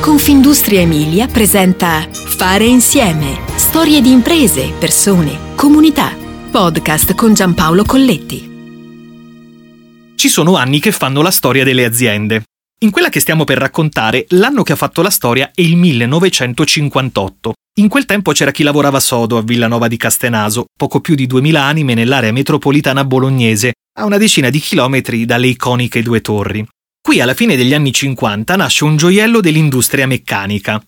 Confindustria Emilia presenta Fare insieme. Storie di imprese, persone, comunità. Podcast con Giampaolo Colletti. Ci sono anni che fanno la storia delle aziende. In quella che stiamo per raccontare, l'anno che ha fatto la storia è il 1958. In quel tempo c'era chi lavorava sodo a Villanova di Castenaso, poco più di 2000 anime nell'area metropolitana bolognese, a una decina di chilometri dalle iconiche due torri. Qui alla fine degli anni 50 nasce un gioiello dell'industria meccanica.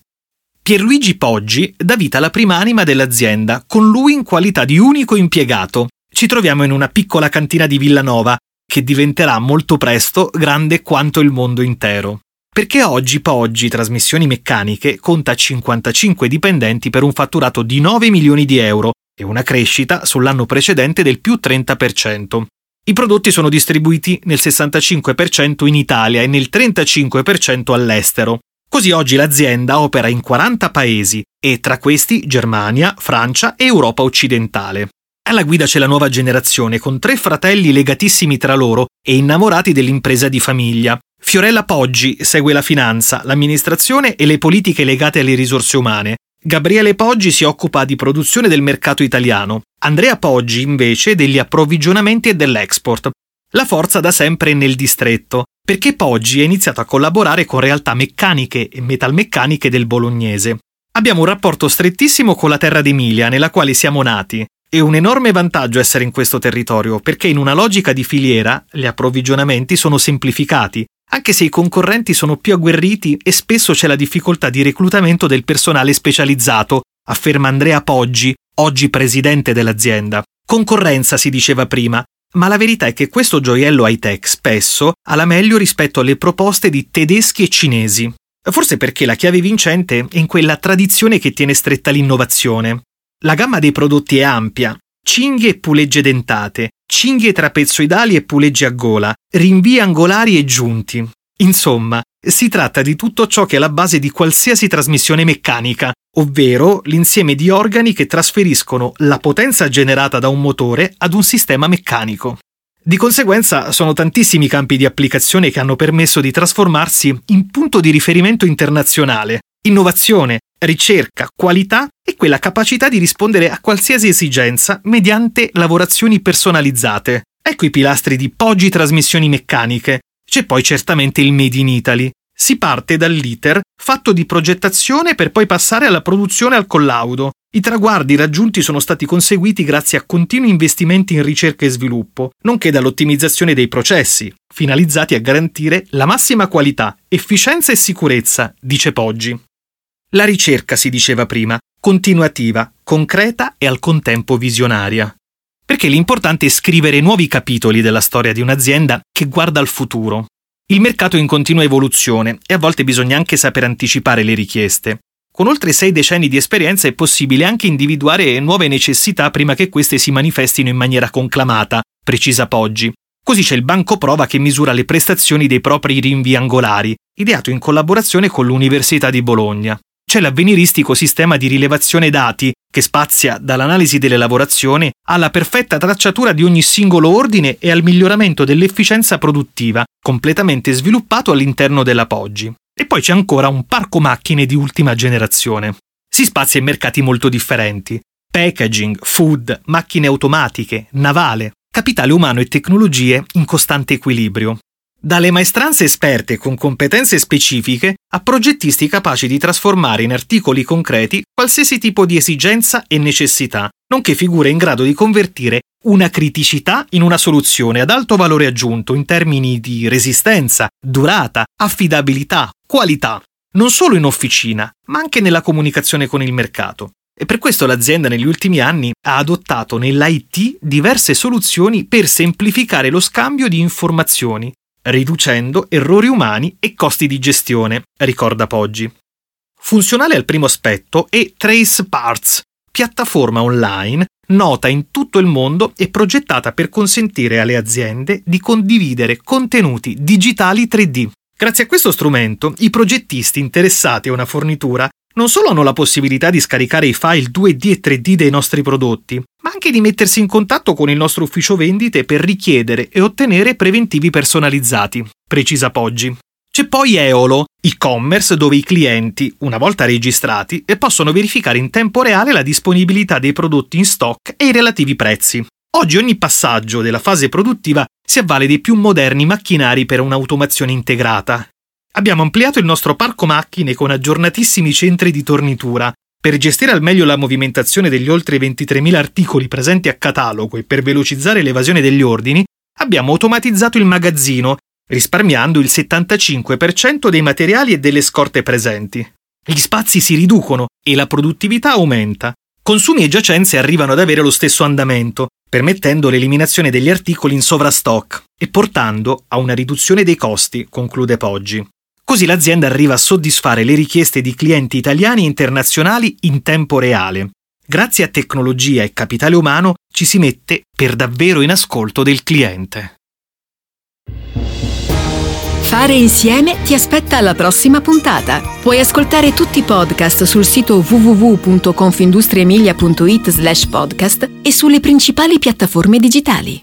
Pierluigi Poggi dà vita alla prima anima dell'azienda, con lui in qualità di unico impiegato. Ci troviamo in una piccola cantina di Villanova, che diventerà molto presto grande quanto il mondo intero. Perché oggi Poggi Trasmissioni Meccaniche conta 55 dipendenti per un fatturato di 9 milioni di euro e una crescita sull'anno precedente del più 30%. I prodotti sono distribuiti nel 65% in Italia e nel 35% all'estero. Così oggi l'azienda opera in 40 paesi e tra questi Germania, Francia e Europa occidentale. Alla guida c'è la nuova generazione con tre fratelli legatissimi tra loro e innamorati dell'impresa di famiglia. Fiorella Poggi segue la finanza, l'amministrazione e le politiche legate alle risorse umane. Gabriele Poggi si occupa di produzione del mercato italiano, Andrea Poggi invece degli approvvigionamenti e dell'export. La forza da sempre nel distretto, perché Poggi ha iniziato a collaborare con realtà meccaniche e metalmeccaniche del bolognese. Abbiamo un rapporto strettissimo con la terra d'Emilia, nella quale siamo nati. È un enorme vantaggio essere in questo territorio, perché in una logica di filiera gli approvvigionamenti sono semplificati, anche se i concorrenti sono più agguerriti e spesso c'è la difficoltà di reclutamento del personale specializzato, afferma Andrea Poggi, oggi presidente dell'azienda. Concorrenza si diceva prima, ma la verità è che questo gioiello high-tech spesso ha la meglio rispetto alle proposte di tedeschi e cinesi. Forse perché la chiave vincente è in quella tradizione che tiene stretta l'innovazione. La gamma dei prodotti è ampia, cinghie e pulegge dentate, cinghie trapezoidali e pulegge a gola, rinvii angolari e giunti. Insomma, si tratta di tutto ciò che è la base di qualsiasi trasmissione meccanica, ovvero l'insieme di organi che trasferiscono la potenza generata da un motore ad un sistema meccanico. Di conseguenza sono tantissimi campi di applicazione che hanno permesso di trasformarsi in punto di riferimento internazionale, innovazione, ricerca, qualità e quella capacità di rispondere a qualsiasi esigenza mediante lavorazioni personalizzate. Ecco i pilastri di Poggi Trasmissioni Meccaniche. C'è poi certamente il Made in Italy. Si parte dall'iter fatto di progettazione per poi passare alla produzione al collaudo. I traguardi raggiunti sono stati conseguiti grazie a continui investimenti in ricerca e sviluppo, nonché dall'ottimizzazione dei processi, finalizzati a garantire la massima qualità, efficienza e sicurezza, dice Poggi. La ricerca, si diceva prima, continuativa, concreta e al contempo visionaria. Perché l'importante è scrivere nuovi capitoli della storia di un'azienda che guarda al futuro. Il mercato è in continua evoluzione e a volte bisogna anche saper anticipare le richieste. Con oltre sei decenni di esperienza è possibile anche individuare nuove necessità prima che queste si manifestino in maniera conclamata, precisa Poggi. Così c'è il banco prova che misura le prestazioni dei propri rinvii angolari, ideato in collaborazione con l'Università di Bologna c'è l'avveniristico sistema di rilevazione dati che spazia dall'analisi delle lavorazioni alla perfetta tracciatura di ogni singolo ordine e al miglioramento dell'efficienza produttiva, completamente sviluppato all'interno della Poggi. E poi c'è ancora un parco macchine di ultima generazione. Si spazia in mercati molto differenti. Packaging, food, macchine automatiche, navale, capitale umano e tecnologie in costante equilibrio. Dalle maestranze esperte con competenze specifiche a progettisti capaci di trasformare in articoli concreti qualsiasi tipo di esigenza e necessità, nonché figure in grado di convertire una criticità in una soluzione ad alto valore aggiunto in termini di resistenza, durata, affidabilità, qualità, non solo in officina, ma anche nella comunicazione con il mercato. E per questo l'azienda negli ultimi anni ha adottato nell'IT diverse soluzioni per semplificare lo scambio di informazioni, riducendo errori umani e costi di gestione, ricorda Poggi. Funzionale al primo aspetto è Trace Parts, piattaforma online nota in tutto il mondo e progettata per consentire alle aziende di condividere contenuti digitali 3D. Grazie a questo strumento, i progettisti interessati a una fornitura non solo hanno la possibilità di scaricare i file 2D e 3D dei nostri prodotti, ma anche di mettersi in contatto con il nostro ufficio vendite per richiedere e ottenere preventivi personalizzati, precisa Poggi. C'è poi Eolo, e-commerce dove i clienti, una volta registrati, possono verificare in tempo reale la disponibilità dei prodotti in stock e i relativi prezzi. Oggi ogni passaggio della fase produttiva si avvale dei più moderni macchinari per un'automazione integrata. Abbiamo ampliato il nostro parco macchine con aggiornatissimi centri di tornitura. Per gestire al meglio la movimentazione degli oltre 23.000 articoli presenti a catalogo e per velocizzare l'evasione degli ordini, abbiamo automatizzato il magazzino risparmiando il 75% dei materiali e delle scorte presenti. Gli spazi si riducono e la produttività aumenta. Consumi e giacenze arrivano ad avere lo stesso andamento, permettendo l'eliminazione degli articoli in sovrastock e portando a una riduzione dei costi, conclude Poggi. Così l'azienda arriva a soddisfare le richieste di clienti italiani e internazionali in tempo reale. Grazie a tecnologia e capitale umano ci si mette per davvero in ascolto del cliente. Fare insieme ti aspetta alla prossima puntata. Puoi ascoltare tutti i podcast sul sito www.confindustriemilia.it slash podcast e sulle principali piattaforme digitali.